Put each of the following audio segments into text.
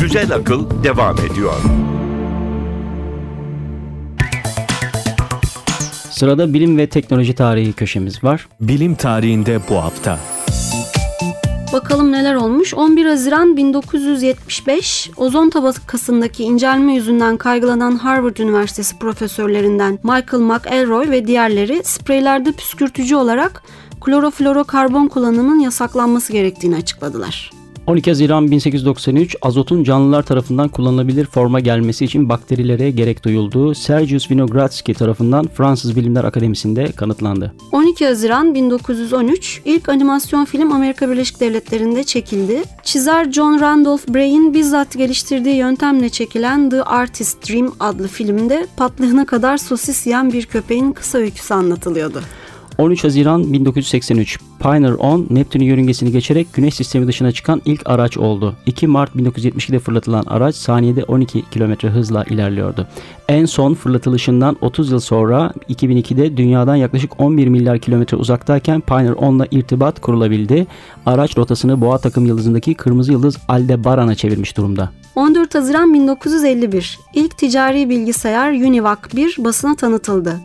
Güzel Akıl devam ediyor. Sırada bilim ve teknoloji tarihi köşemiz var. Bilim tarihinde bu hafta. Bakalım neler olmuş. 11 Haziran 1975 ozon tabakasındaki incelme yüzünden kaygılanan Harvard Üniversitesi profesörlerinden Michael McElroy ve diğerleri spreylerde püskürtücü olarak kloroflorokarbon kullanımının yasaklanması gerektiğini açıkladılar. 12 Haziran 1893 azotun canlılar tarafından kullanılabilir forma gelmesi için bakterilere gerek duyulduğu Sergius Vinogradski tarafından Fransız Bilimler Akademisi'nde kanıtlandı. 12 Haziran 1913 ilk animasyon film Amerika Birleşik Devletleri'nde çekildi. Çizer John Randolph Bray'in bizzat geliştirdiği yöntemle çekilen The Artist Dream adlı filmde patlayana kadar sosis yiyen bir köpeğin kısa öyküsü anlatılıyordu. 13 Haziran 1983 Pioneer 10 Neptün yörüngesini geçerek Güneş sistemi dışına çıkan ilk araç oldu. 2 Mart 1972'de fırlatılan araç saniyede 12 km hızla ilerliyordu. En son fırlatılışından 30 yıl sonra 2002'de dünyadan yaklaşık 11 milyar kilometre uzaktayken Pioneer 10 ile irtibat kurulabildi. Araç rotasını boğa takım yıldızındaki kırmızı yıldız Aldebaran'a çevirmiş durumda. 14 Haziran 1951 ilk ticari bilgisayar Univac 1 basına tanıtıldı.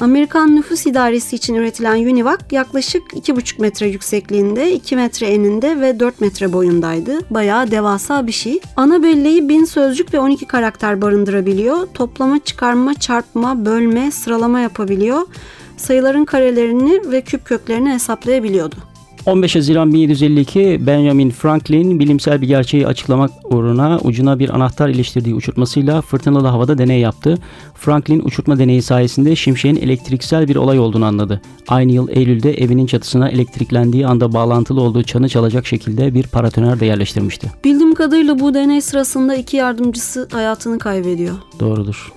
Amerikan Nüfus İdaresi için üretilen Univac yaklaşık 2,5 metre yüksekliğinde, 2 metre eninde ve 4 metre boyundaydı. Bayağı devasa bir şey. Ana belleği 1000 sözcük ve 12 karakter barındırabiliyor. Toplama, çıkarma, çarpma, bölme, sıralama yapabiliyor. Sayıların karelerini ve küp köklerini hesaplayabiliyordu. 15 Haziran 1752 Benjamin Franklin bilimsel bir gerçeği açıklamak uğruna ucuna bir anahtar iliştirdiği uçurtmasıyla fırtınalı havada deney yaptı. Franklin uçurtma deneyi sayesinde şimşeğin elektriksel bir olay olduğunu anladı. Aynı yıl Eylül'de evinin çatısına elektriklendiği anda bağlantılı olduğu çanı çalacak şekilde bir paratoner de yerleştirmişti. Bildiğim kadarıyla bu deney sırasında iki yardımcısı hayatını kaybediyor. Doğrudur.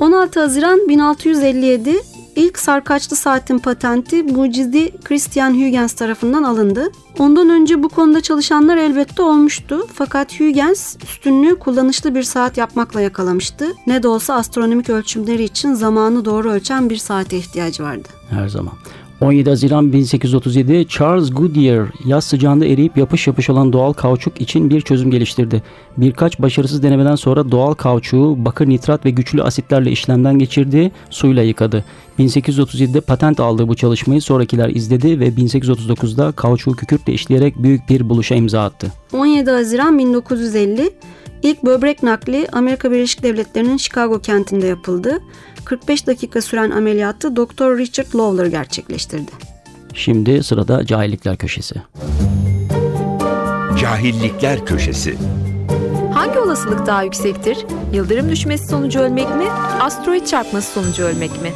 16 Haziran 1657 İlk sarkaçlı saatin patenti mucidi Christian Huygens tarafından alındı. Ondan önce bu konuda çalışanlar elbette olmuştu. Fakat Huygens üstünlüğü kullanışlı bir saat yapmakla yakalamıştı. Ne de olsa astronomik ölçümleri için zamanı doğru ölçen bir saate ihtiyacı vardı. Her zaman. 17 Haziran 1837 Charles Goodyear yaz sıcağında eriyip yapış yapış olan doğal kauçuk için bir çözüm geliştirdi. Birkaç başarısız denemeden sonra doğal kauçuğu bakır nitrat ve güçlü asitlerle işlemden geçirdi, suyla yıkadı. 1837'de patent aldığı bu çalışmayı sonrakiler izledi ve 1839'da kauçuğu kükürtle işleyerek büyük bir buluşa imza attı. 17 Haziran 1950 ilk böbrek nakli Amerika Birleşik Devletleri'nin Chicago kentinde yapıldı. 45 dakika süren ameliyatı Dr. Richard Lawler gerçekleştirdi. Şimdi sırada cahillikler köşesi. Cahillikler köşesi. Hangi olasılık daha yüksektir? Yıldırım düşmesi sonucu ölmek mi? Asteroid çarpması sonucu ölmek mi?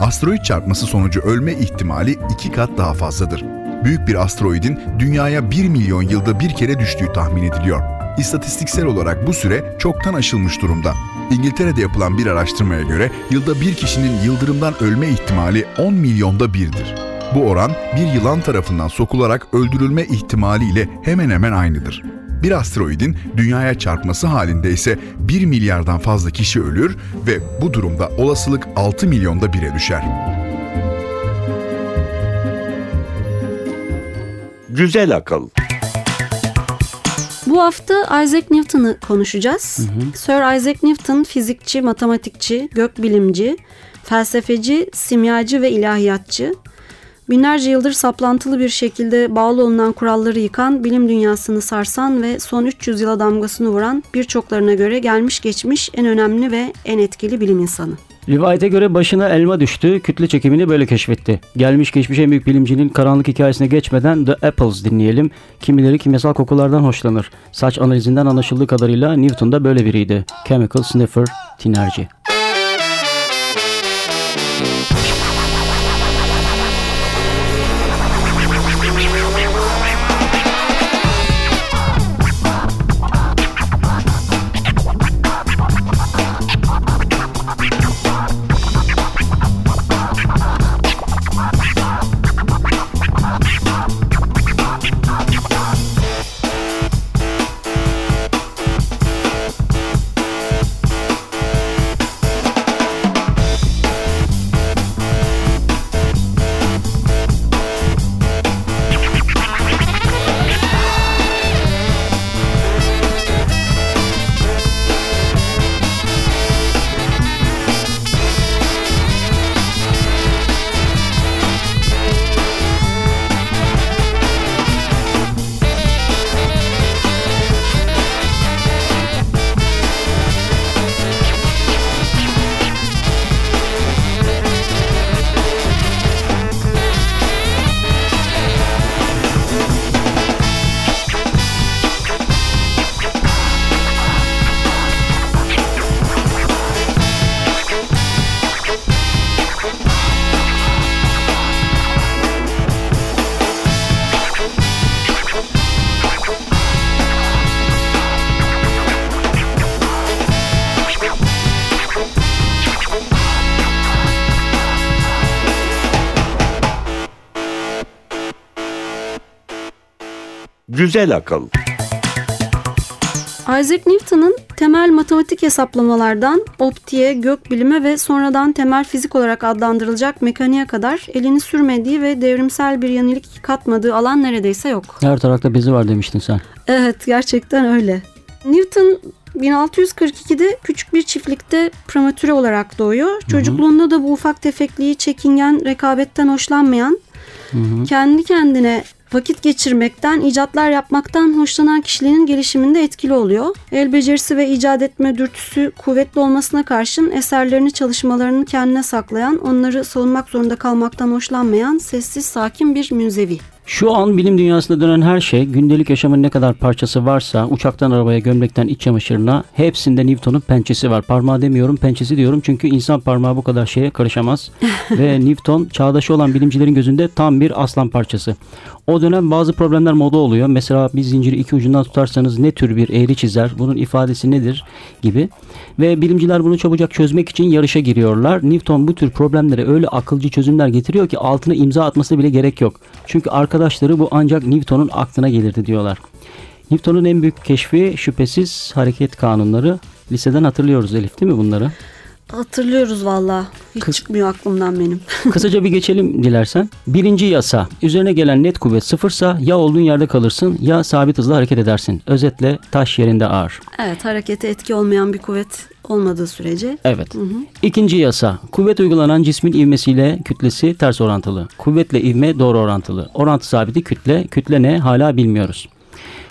Asteroid çarpması sonucu ölme ihtimali iki kat daha fazladır. Büyük bir asteroidin dünyaya 1 milyon yılda bir kere düştüğü tahmin ediliyor. İstatistiksel olarak bu süre çoktan aşılmış durumda. İngiltere'de yapılan bir araştırmaya göre yılda bir kişinin yıldırımdan ölme ihtimali 10 milyonda birdir. Bu oran bir yılan tarafından sokularak öldürülme ihtimaliyle hemen hemen aynıdır. Bir asteroidin dünyaya çarpması halinde ise 1 milyardan fazla kişi ölür ve bu durumda olasılık 6 milyonda bire düşer. Güzel akıl. Bu hafta Isaac Newton'ı konuşacağız. Hı hı. Sir Isaac Newton fizikçi, matematikçi, gökbilimci, felsefeci, simyacı ve ilahiyatçı. Binlerce yıldır saplantılı bir şekilde bağlı olunan kuralları yıkan, bilim dünyasını sarsan ve son 300 yıla damgasını vuran birçoklarına göre gelmiş geçmiş en önemli ve en etkili bilim insanı. Rivayete göre başına elma düştü, kütle çekimini böyle keşfetti. Gelmiş geçmiş en büyük bilimcinin karanlık hikayesine geçmeden The Apples dinleyelim. Kimileri kimyasal kokulardan hoşlanır. Saç analizinden anlaşıldığı kadarıyla Newton da böyle biriydi. Chemical Sniffer, tinerci. Güzel akıl. Isaac Newton'un temel matematik hesaplamalardan optiğe, gökbilime ve sonradan temel fizik olarak adlandırılacak mekaniğe kadar elini sürmediği ve devrimsel bir yenilik katmadığı alan neredeyse yok. Her tarafta bezi var demiştin sen. Evet gerçekten öyle. Newton 1642'de küçük bir çiftlikte prematüre olarak doğuyor. Çocukluğunda da bu ufak tefekliği çekingen, rekabetten hoşlanmayan, kendi kendine vakit geçirmekten, icatlar yapmaktan hoşlanan kişiliğinin gelişiminde etkili oluyor. El becerisi ve icat etme dürtüsü kuvvetli olmasına karşın eserlerini, çalışmalarını kendine saklayan, onları savunmak zorunda kalmaktan hoşlanmayan, sessiz, sakin bir münzevi. Şu an bilim dünyasında dönen her şey, gündelik yaşamın ne kadar parçası varsa, uçaktan arabaya, gömlekten iç çamaşırına hepsinde Newton'un pençesi var. Parmağı demiyorum, pençesi diyorum çünkü insan parmağı bu kadar şeye karışamaz. Ve Newton çağdaşı olan bilimcilerin gözünde tam bir aslan parçası. O dönem bazı problemler moda oluyor. Mesela bir zinciri iki ucundan tutarsanız ne tür bir eğri çizer, bunun ifadesi nedir gibi. Ve bilimciler bunu çabucak çözmek için yarışa giriyorlar. Newton bu tür problemlere öyle akılcı çözümler getiriyor ki altına imza atmasına bile gerek yok. Çünkü arkadaşları bu ancak Newton'un aklına gelirdi diyorlar. Newton'un en büyük keşfi şüphesiz hareket kanunları. Liseden hatırlıyoruz Elif değil mi bunları? Hatırlıyoruz valla. Hiç Kız- çıkmıyor aklımdan benim. Kısaca bir geçelim dilersen. Birinci yasa. Üzerine gelen net kuvvet sıfırsa ya olduğun yerde kalırsın ya sabit hızla hareket edersin. Özetle taş yerinde ağır. Evet harekete etki olmayan bir kuvvet olmadığı sürece. Evet. İkinci yasa. Kuvvet uygulanan cismin ivmesiyle kütlesi ters orantılı. Kuvvetle ivme doğru orantılı. Orantı sabiti kütle. Kütle ne hala bilmiyoruz.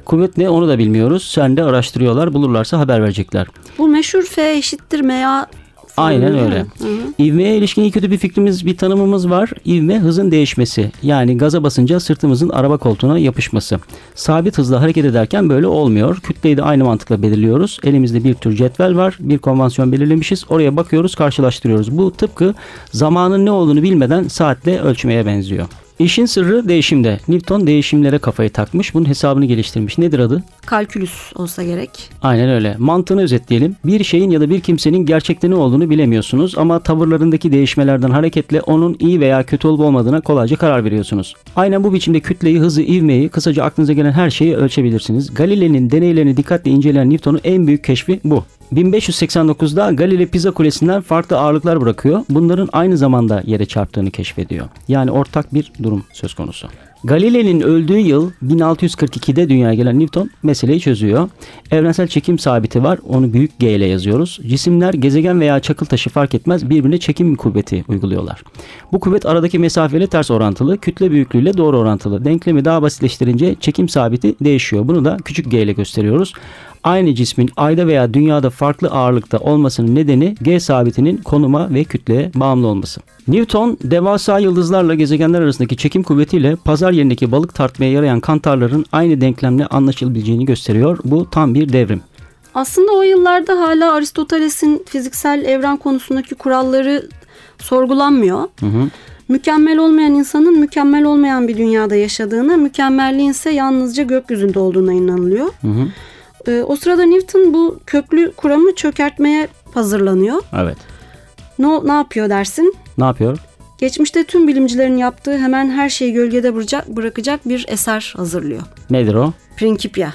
Kuvvet ne onu da bilmiyoruz. Sen de araştırıyorlar. Bulurlarsa haber verecekler. Bu meşhur F eşittir MA Aynen öyle. değil mi? Hı hı. İvmeye ilişkin iyi kötü bir fikrimiz, bir tanımımız var. İvme hızın değişmesi. Yani gaza basınca sırtımızın araba koltuğuna yapışması. Sabit hızla hareket ederken böyle olmuyor. Kütleyi de aynı mantıkla belirliyoruz. Elimizde bir tür cetvel var. Bir konvansiyon belirlemişiz. Oraya bakıyoruz, karşılaştırıyoruz. Bu tıpkı zamanın ne olduğunu bilmeden saatle ölçmeye benziyor. İşin sırrı değişimde. Newton değişimlere kafayı takmış. Bunun hesabını geliştirmiş. Nedir adı? Kalkülüs olsa gerek. Aynen öyle. Mantığını özetleyelim. Bir şeyin ya da bir kimsenin gerçekte ne olduğunu bilemiyorsunuz ama tavırlarındaki değişmelerden hareketle onun iyi veya kötü olup olmadığına kolayca karar veriyorsunuz. Aynen bu biçimde kütleyi, hızı, ivmeyi, kısaca aklınıza gelen her şeyi ölçebilirsiniz. Galile'nin deneylerini dikkatle inceleyen Newton'un en büyük keşfi bu. 1589'da Galile Pisa Kulesi'nden farklı ağırlıklar bırakıyor. Bunların aynı zamanda yere çarptığını keşfediyor. Yani ortak bir durum söz konusu. Galile'nin öldüğü yıl 1642'de dünyaya gelen Newton meseleyi çözüyor. Evrensel çekim sabiti var. Onu büyük G ile yazıyoruz. Cisimler gezegen veya çakıl taşı fark etmez birbirine çekim kuvveti uyguluyorlar. Bu kuvvet aradaki mesafeyle ters orantılı, kütle büyüklüğüyle doğru orantılı. Denklemi daha basitleştirince çekim sabiti değişiyor. Bunu da küçük G ile gösteriyoruz. Aynı cismin ayda veya dünyada farklı ağırlıkta olmasının nedeni G sabitinin konuma ve kütleye bağımlı olması. Newton devasa yıldızlarla gezegenler arasındaki çekim kuvvetiyle pazar yerindeki balık tartmaya yarayan kantarların aynı denklemle anlaşılabileceğini gösteriyor. Bu tam bir devrim. Aslında o yıllarda hala Aristoteles'in fiziksel evren konusundaki kuralları sorgulanmıyor. Hı hı. Mükemmel olmayan insanın mükemmel olmayan bir dünyada yaşadığına, mükemmelliğin ise yalnızca gökyüzünde olduğuna inanılıyor. Hı hı. Ee, o sırada Newton bu köklü kuramı çökertmeye hazırlanıyor. Evet. Ne, ne yapıyor dersin? Ne yapıyor? Geçmişte tüm bilimcilerin yaptığı hemen her şeyi gölgede bırakacak, bırakacak bir eser hazırlıyor. Nedir o? Principia.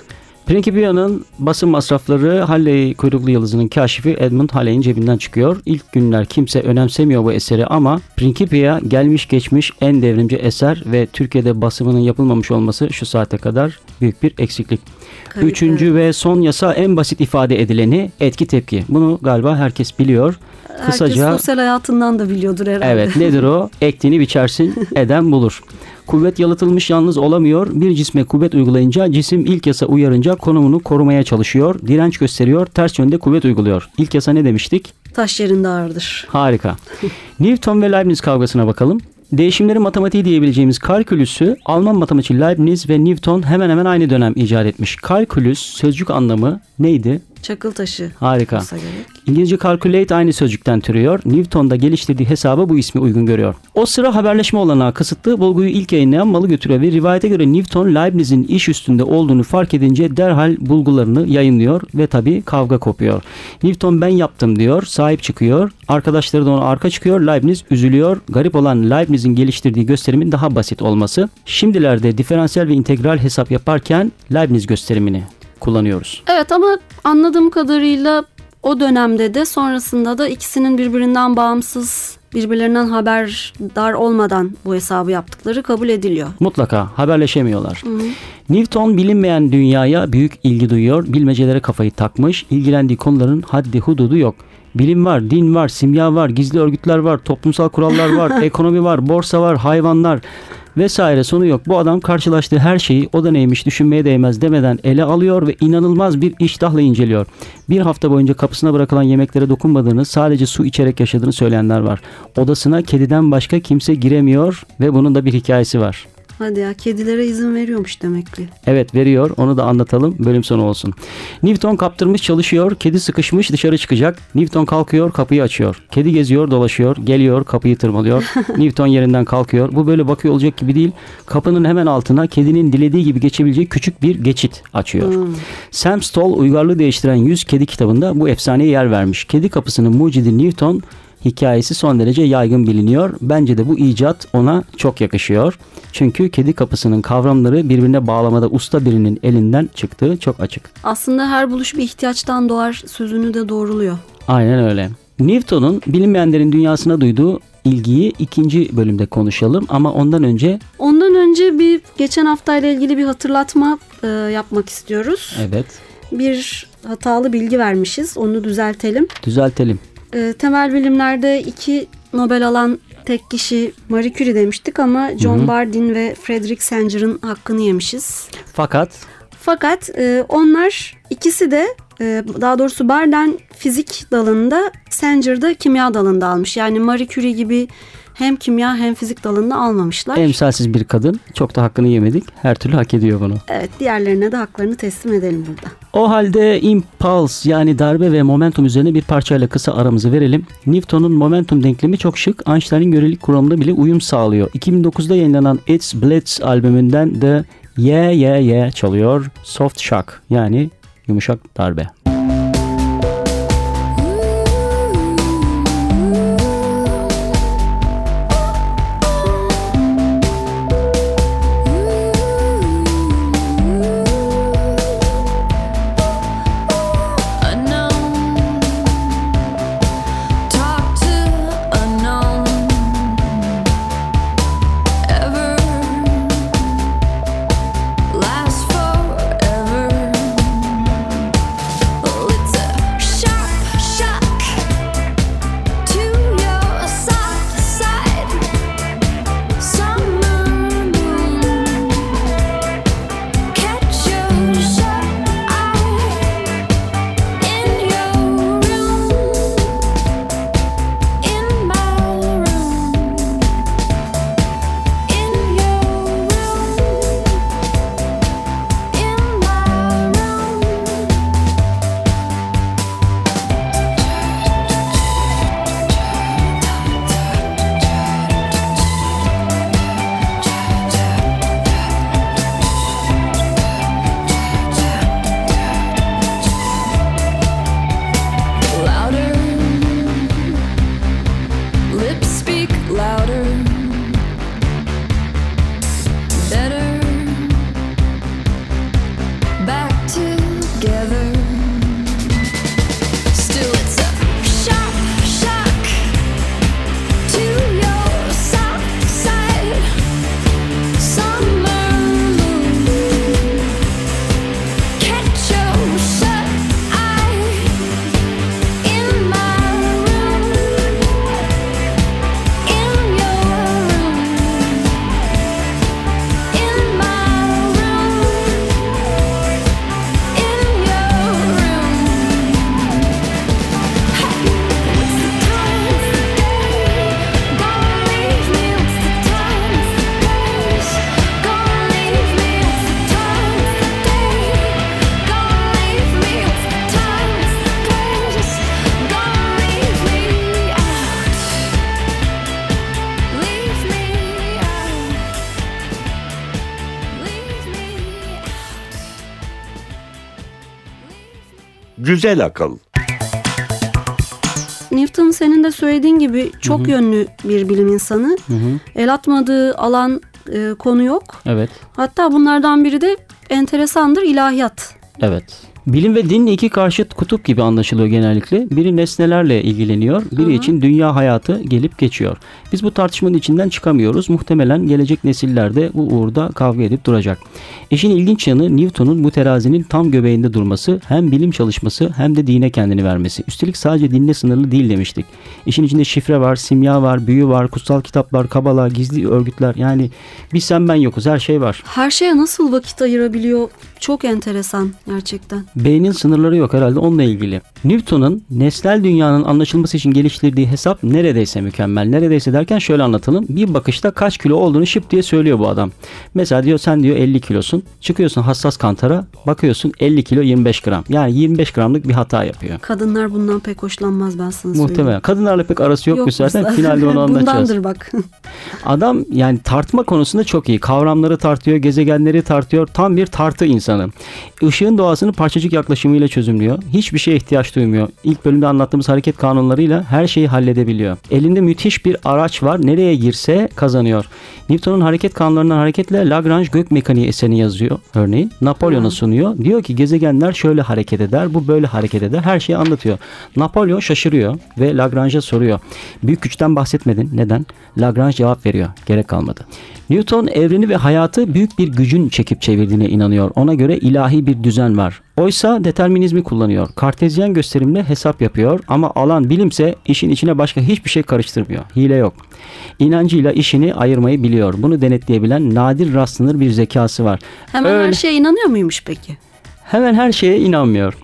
Principia'nın basın masrafları Halley kuyruklu yıldızının kaşifi Edmund Halley'in cebinden çıkıyor. İlk günler kimse önemsemiyor bu eseri ama Principia gelmiş geçmiş en devrimci eser ve Türkiye'de basımının yapılmamış olması şu saate kadar büyük bir eksiklik. Kayıp, Üçüncü ve son yasa en basit ifade edileni etki tepki. Bunu galiba herkes biliyor. Kısaca Herkes sosyal hayatından da biliyordur herhalde. Evet nedir o? Ektiğini biçersin, eden bulur. Kuvvet yalıtılmış yalnız olamıyor. Bir cisme kuvvet uygulayınca cisim ilk yasa uyarınca konumunu korumaya çalışıyor. Direnç gösteriyor. Ters yönde kuvvet uyguluyor. İlk yasa ne demiştik? Taş yerinde ağırdır. Harika. Newton ve Leibniz kavgasına bakalım. Değişimlerin matematiği diyebileceğimiz kalkülüsü Alman matematikçi Leibniz ve Newton hemen hemen aynı dönem icat etmiş. Kalkülüs sözcük anlamı neydi? Çakıl taşı. Harika. İngilizce calculate aynı sözcükten türüyor. Newton da geliştirdiği hesaba bu ismi uygun görüyor. O sıra haberleşme olanağı kısıtlı. Bulguyu ilk yayınlayan malı götürüyor ve rivayete göre Newton Leibniz'in iş üstünde olduğunu fark edince derhal bulgularını yayınlıyor ve tabii kavga kopuyor. Newton ben yaptım diyor, sahip çıkıyor. Arkadaşları da ona arka çıkıyor. Leibniz üzülüyor. Garip olan Leibniz'in geliştirdiği gösterimin daha basit olması. Şimdilerde diferansiyel ve integral hesap yaparken Leibniz gösterimini kullanıyoruz. Evet ama anladığım kadarıyla o dönemde de sonrasında da ikisinin birbirinden bağımsız, birbirlerinden haberdar olmadan bu hesabı yaptıkları kabul ediliyor. Mutlaka haberleşemiyorlar. Newton bilinmeyen dünyaya büyük ilgi duyuyor. Bilmecelere kafayı takmış. ilgilendiği konuların haddi hududu yok. Bilim var, din var, simya var, gizli örgütler var, toplumsal kurallar var, ekonomi var, borsa var, hayvanlar vesaire sonu yok. Bu adam karşılaştığı her şeyi o da neymiş düşünmeye değmez demeden ele alıyor ve inanılmaz bir iştahla inceliyor. Bir hafta boyunca kapısına bırakılan yemeklere dokunmadığını, sadece su içerek yaşadığını söyleyenler var. Odasına kediden başka kimse giremiyor ve bunun da bir hikayesi var. Hadi ya kedilere izin veriyormuş demek ki. Evet veriyor. Onu da anlatalım. Bölüm sonu olsun. Newton kaptırmış çalışıyor. Kedi sıkışmış dışarı çıkacak. Newton kalkıyor kapıyı açıyor. Kedi geziyor dolaşıyor. Geliyor kapıyı tırmalıyor. Newton yerinden kalkıyor. Bu böyle bakıyor olacak gibi değil. Kapının hemen altına kedinin dilediği gibi geçebileceği küçük bir geçit açıyor. Sam Stoll Uygarlığı Değiştiren 100 Kedi kitabında bu efsaneye yer vermiş. Kedi kapısının mucidi Newton hikayesi son derece yaygın biliniyor. Bence de bu icat ona çok yakışıyor. Çünkü kedi kapısının kavramları birbirine bağlamada usta birinin elinden çıktığı çok açık. Aslında her buluş bir ihtiyaçtan doğar sözünü de doğruluyor. Aynen öyle. Newton'un bilinmeyenlerin dünyasına duyduğu ilgiyi ikinci bölümde konuşalım ama ondan önce Ondan önce bir geçen haftayla ilgili bir hatırlatma e, yapmak istiyoruz. evet Bir hatalı bilgi vermişiz. Onu düzeltelim. düzeltelim. E, temel bilimlerde iki Nobel alan tek kişi Marie Curie demiştik ama John Bardeen ve Frederick Sanger'ın hakkını yemişiz. Fakat Fakat e, onlar ikisi de e, daha doğrusu Bardeen fizik dalında Sanger da kimya dalında almış. Yani Marie Curie gibi hem kimya hem fizik dalında almamışlar. emsalsiz bir kadın çok da hakkını yemedik. Her türlü hak ediyor bunu. Evet diğerlerine de haklarını teslim edelim burada. O halde impulse yani darbe ve momentum üzerine bir parçayla kısa aramızı verelim. Newton'un momentum denklemi çok şık. Einstein'in görelilik kuramına bile uyum sağlıyor. 2009'da yayınlanan It's Blitz albümünden de Yeah Yeah Yeah çalıyor. Soft Shock yani yumuşak darbe. Güzel akıl. Newton senin de söylediğin gibi çok yönlü bir bilim insanı. El atmadığı alan e, konu yok. Evet. Hatta bunlardan biri de enteresandır ilahiyat. Evet. Bilim ve dinle iki karşıt kutup gibi anlaşılıyor genellikle. Biri nesnelerle ilgileniyor, biri için dünya hayatı gelip geçiyor. Biz bu tartışmanın içinden çıkamıyoruz. Muhtemelen gelecek nesiller de bu uğurda kavga edip duracak. İşin ilginç yanı Newton'un bu terazinin tam göbeğinde durması, hem bilim çalışması hem de dine kendini vermesi. Üstelik sadece dinle sınırlı değil demiştik. İşin içinde şifre var, simya var, büyü var, kutsal kitaplar, kabala, gizli örgütler. Yani biz sen ben yokuz, her şey var. Her şeye nasıl vakit ayırabiliyor? Çok enteresan gerçekten. Beynin sınırları yok herhalde onunla ilgili. Newton'un nesnel dünyanın anlaşılması için geliştirdiği hesap neredeyse mükemmel. Neredeyse derken şöyle anlatalım. Bir bakışta kaç kilo olduğunu şıp diye söylüyor bu adam. Mesela diyor sen diyor 50 kilosun. Çıkıyorsun hassas kantara bakıyorsun 50 kilo 25 gram. Yani 25 gramlık bir hata yapıyor. Kadınlar bundan pek hoşlanmaz ben sana söyleyeyim. Muhtemelen. Kadınlarla pek arası yokmuş zaten. Finalde onu anlatacağız. Bundandır bak. Adam yani tartma konusunda çok iyi. Kavramları tartıyor, gezegenleri tartıyor. Tam bir tartı insanı. Işığın doğasını parçacık yaklaşımıyla çözümlüyor. Hiçbir şeye ihtiyaç duymuyor. İlk bölümde anlattığımız hareket kanunlarıyla her şeyi halledebiliyor. Elinde müthiş bir araç var. Nereye girse kazanıyor. Newton'un hareket kanunlarından hareketle Lagrange gök mekaniği eserini yazıyor örneğin. Napolyon'a sunuyor. Diyor ki gezegenler şöyle hareket eder, bu böyle hareket eder. Her şeyi anlatıyor. Napolyon şaşırıyor ve Lagrange'a soruyor. Büyük güçten bahsetmedin. Neden? Lagrange cevap veriyor. Gerek kalmadı. Newton evreni ve hayatı büyük bir gücün çekip çevirdiğine inanıyor. Ona göre ilahi bir düzen var. Oysa determinizmi kullanıyor. Kartezyen gösterimle hesap yapıyor ama alan bilimse işin içine başka hiçbir şey karıştırmıyor. Hile yok. İnancıyla işini ayırmayı biliyor. Bunu denetleyebilen nadir rastlanır bir zekası var. Hemen her Öyle. şeye inanıyor muymuş peki? Hemen her şeye inanmıyor.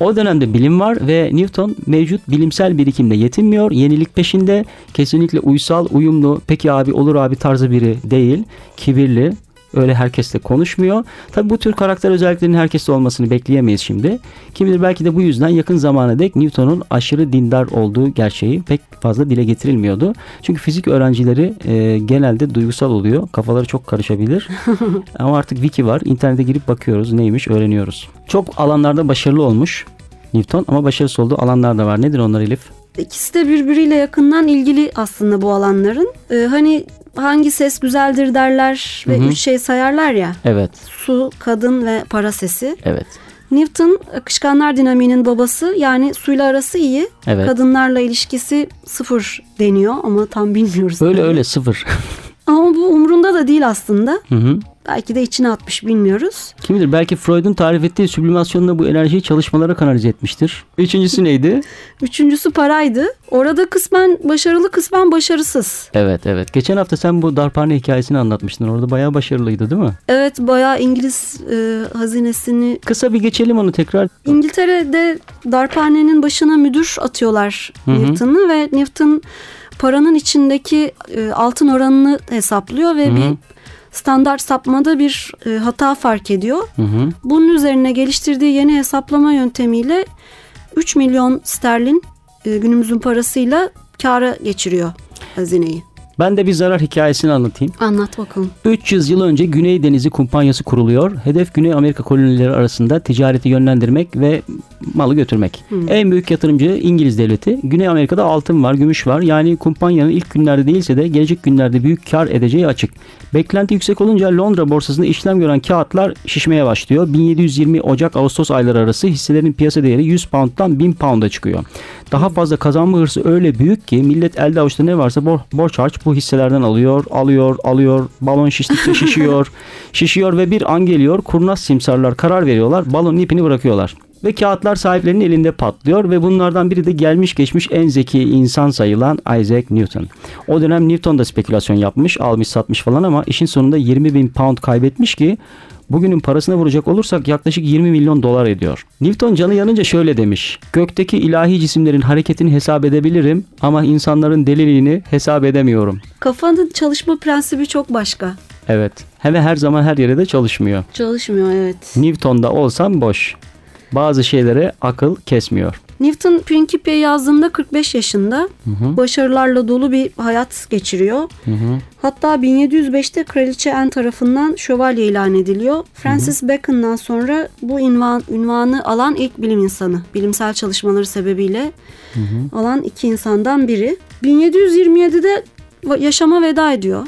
O dönemde bilim var ve Newton mevcut bilimsel birikimde yetinmiyor. Yenilik peşinde kesinlikle uysal, uyumlu, peki abi olur abi tarzı biri değil. Kibirli, öyle herkesle konuşmuyor. Tabi bu tür karakter özelliklerinin herkeste olmasını bekleyemeyiz şimdi. Kim bilir belki de bu yüzden yakın zamana dek Newton'un aşırı dindar olduğu gerçeği pek fazla dile getirilmiyordu. Çünkü fizik öğrencileri e, genelde duygusal oluyor. Kafaları çok karışabilir. Ama artık wiki var. İnternete girip bakıyoruz neymiş öğreniyoruz. Çok alanlarda başarılı olmuş Newton ama başarısız olduğu alanlar da var. Nedir onlar Elif? İkisi de birbiriyle yakından ilgili aslında bu alanların. Ee, hani hangi ses güzeldir derler ve Hı hı. üç şey sayarlar ya. Evet, Su, kadın ve para sesi. evet. Newton akışkanlar dinamiğinin babası yani suyla arası iyi. Evet. Kadınlarla ilişkisi sıfır deniyor ama tam bilmiyoruz. Öyle öyle sıfır. Ama bu umrunda da değil aslında. Hı hı. Belki de içine atmış bilmiyoruz. Kim bilir belki Freud'un tarif ettiği süblimasyonla bu enerjiyi çalışmalara kanalize etmiştir. Üçüncüsü neydi? Üçüncüsü paraydı. Orada kısmen başarılı kısmen başarısız. Evet evet. Geçen hafta sen bu darphane hikayesini anlatmıştın. Orada bayağı başarılıydı değil mi? Evet bayağı İngiliz e, hazinesini Kısa bir geçelim onu tekrar. İngiltere'de darphanenin başına müdür atıyorlar. Newton'u ve Newton paranın içindeki e, altın oranını hesaplıyor ve Hı hı. bir standart sapmada bir e, hata fark ediyor. Hı hı. Bunun üzerine geliştirdiği yeni hesaplama yöntemiyle 3 milyon sterlin e, günümüzün parasıyla kâra geçiriyor hazineyi. Ben de bir zarar hikayesini anlatayım. Anlat bakalım. 300 yıl önce Güney Denizi Kumpanyası kuruluyor. Hedef Güney Amerika kolonileri arasında ticareti yönlendirmek ve malı götürmek. En büyük yatırımcı İngiliz devleti. Güney Amerika'da altın var, gümüş var. Yani kumpanyanın ilk günlerde değilse de gelecek günlerde büyük kar edeceği açık. Beklenti yüksek olunca Londra borsasında işlem gören kağıtlar şişmeye başlıyor. 1720 Ocak-Ağustos ayları arası hisselerin piyasa değeri 100 pound'dan 1000 pound'a çıkıyor. Daha fazla kazanma hırsı öyle büyük ki millet elde avuçta ne varsa bor- borç harç bu hisselerden alıyor, alıyor, alıyor. Balon şiştikçe şişiyor, şişiyor ve bir an geliyor kurnaz simsarlar karar veriyorlar balonun ipini bırakıyorlar. Ve kağıtlar sahiplerinin elinde patlıyor ve bunlardan biri de gelmiş geçmiş en zeki insan sayılan Isaac Newton. O dönem Newton da spekülasyon yapmış, almış satmış falan ama işin sonunda 20 bin pound kaybetmiş ki Bugünün parasına vuracak olursak yaklaşık 20 milyon dolar ediyor. Newton canı yanınca şöyle demiş. Gökteki ilahi cisimlerin hareketini hesap edebilirim ama insanların deliliğini hesap edemiyorum. Kafanın çalışma prensibi çok başka. Evet. Hem her zaman her yere de çalışmıyor. Çalışmıyor evet. Newton'da olsam boş. Bazı şeylere akıl kesmiyor. Newton Principia'yı yazdığında 45 yaşında. Başarılarla dolu bir hayat geçiriyor. Hatta 1705'te Kraliçe Anne tarafından şövalye ilan ediliyor. Francis Bacon'dan sonra bu ünvan, ünvanı alan ilk bilim insanı. Bilimsel çalışmaları sebebiyle alan iki insandan biri. 1727'de va- yaşama veda ediyor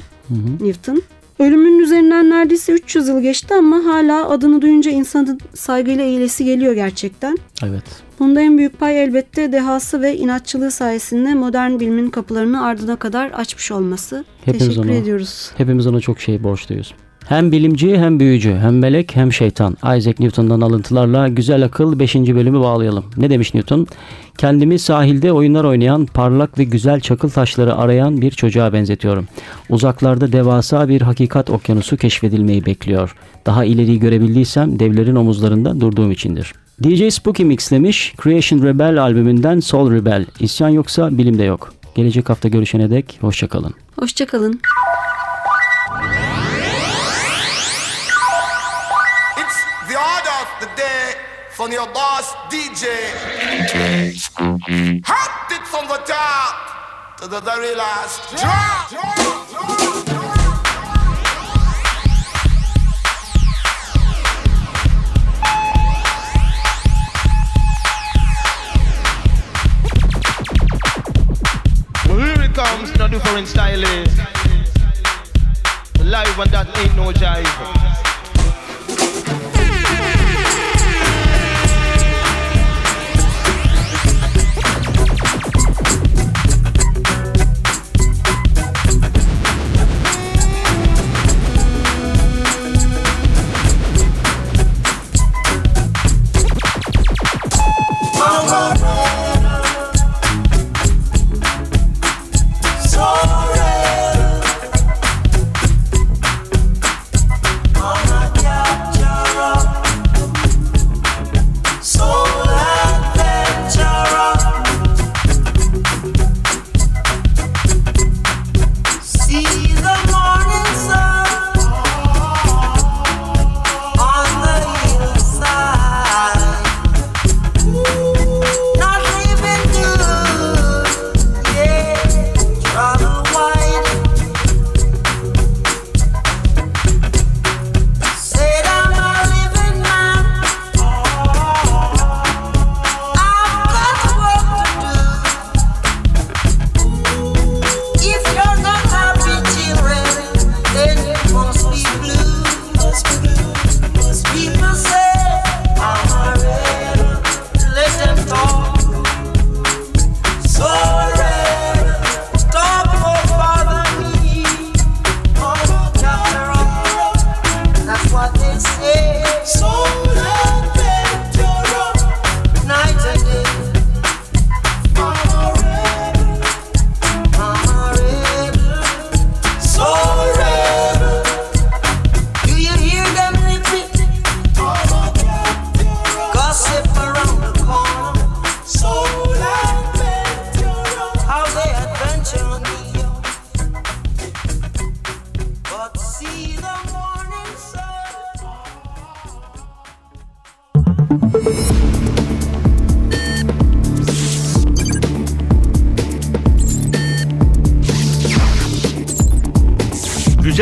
Newton. Ölümünün üzerinden neredeyse 300 yıl geçti ama hala adını duyunca insanın saygıyla eğilesi geliyor gerçekten. Evet. Bunda en büyük pay elbette dehası ve inatçılığı sayesinde modern bilimin kapılarını ardına kadar açmış olması. Hepimiz Teşekkür ona- ediyoruz. Hepimiz ona çok şey borçluyuz. Hem bilimci hem büyücü hem melek hem şeytan. Isaac Newton'dan alıntılarla güzel akıl 5. bölümü bağlayalım. Ne demiş Newton? Kendimi sahilde oyunlar oynayan, parlak ve güzel çakıl taşları arayan bir çocuğa benzetiyorum. Uzaklarda devasa bir hakikat okyanusu keşfedilmeyi bekliyor. Daha ileriyi görebildiysem devlerin omuzlarında durduğum içindir. DJ Spooky mixlemiş Creation Rebel albümünden Soul Rebel. İsyan yoksa bilim de yok. Gelecek hafta görüşene dek hoşçakalın. Hoşçakalın. From your boss DJ. Hot it from the top to the very last drop. Well, here it comes, no different style. Live and that ain't no jive.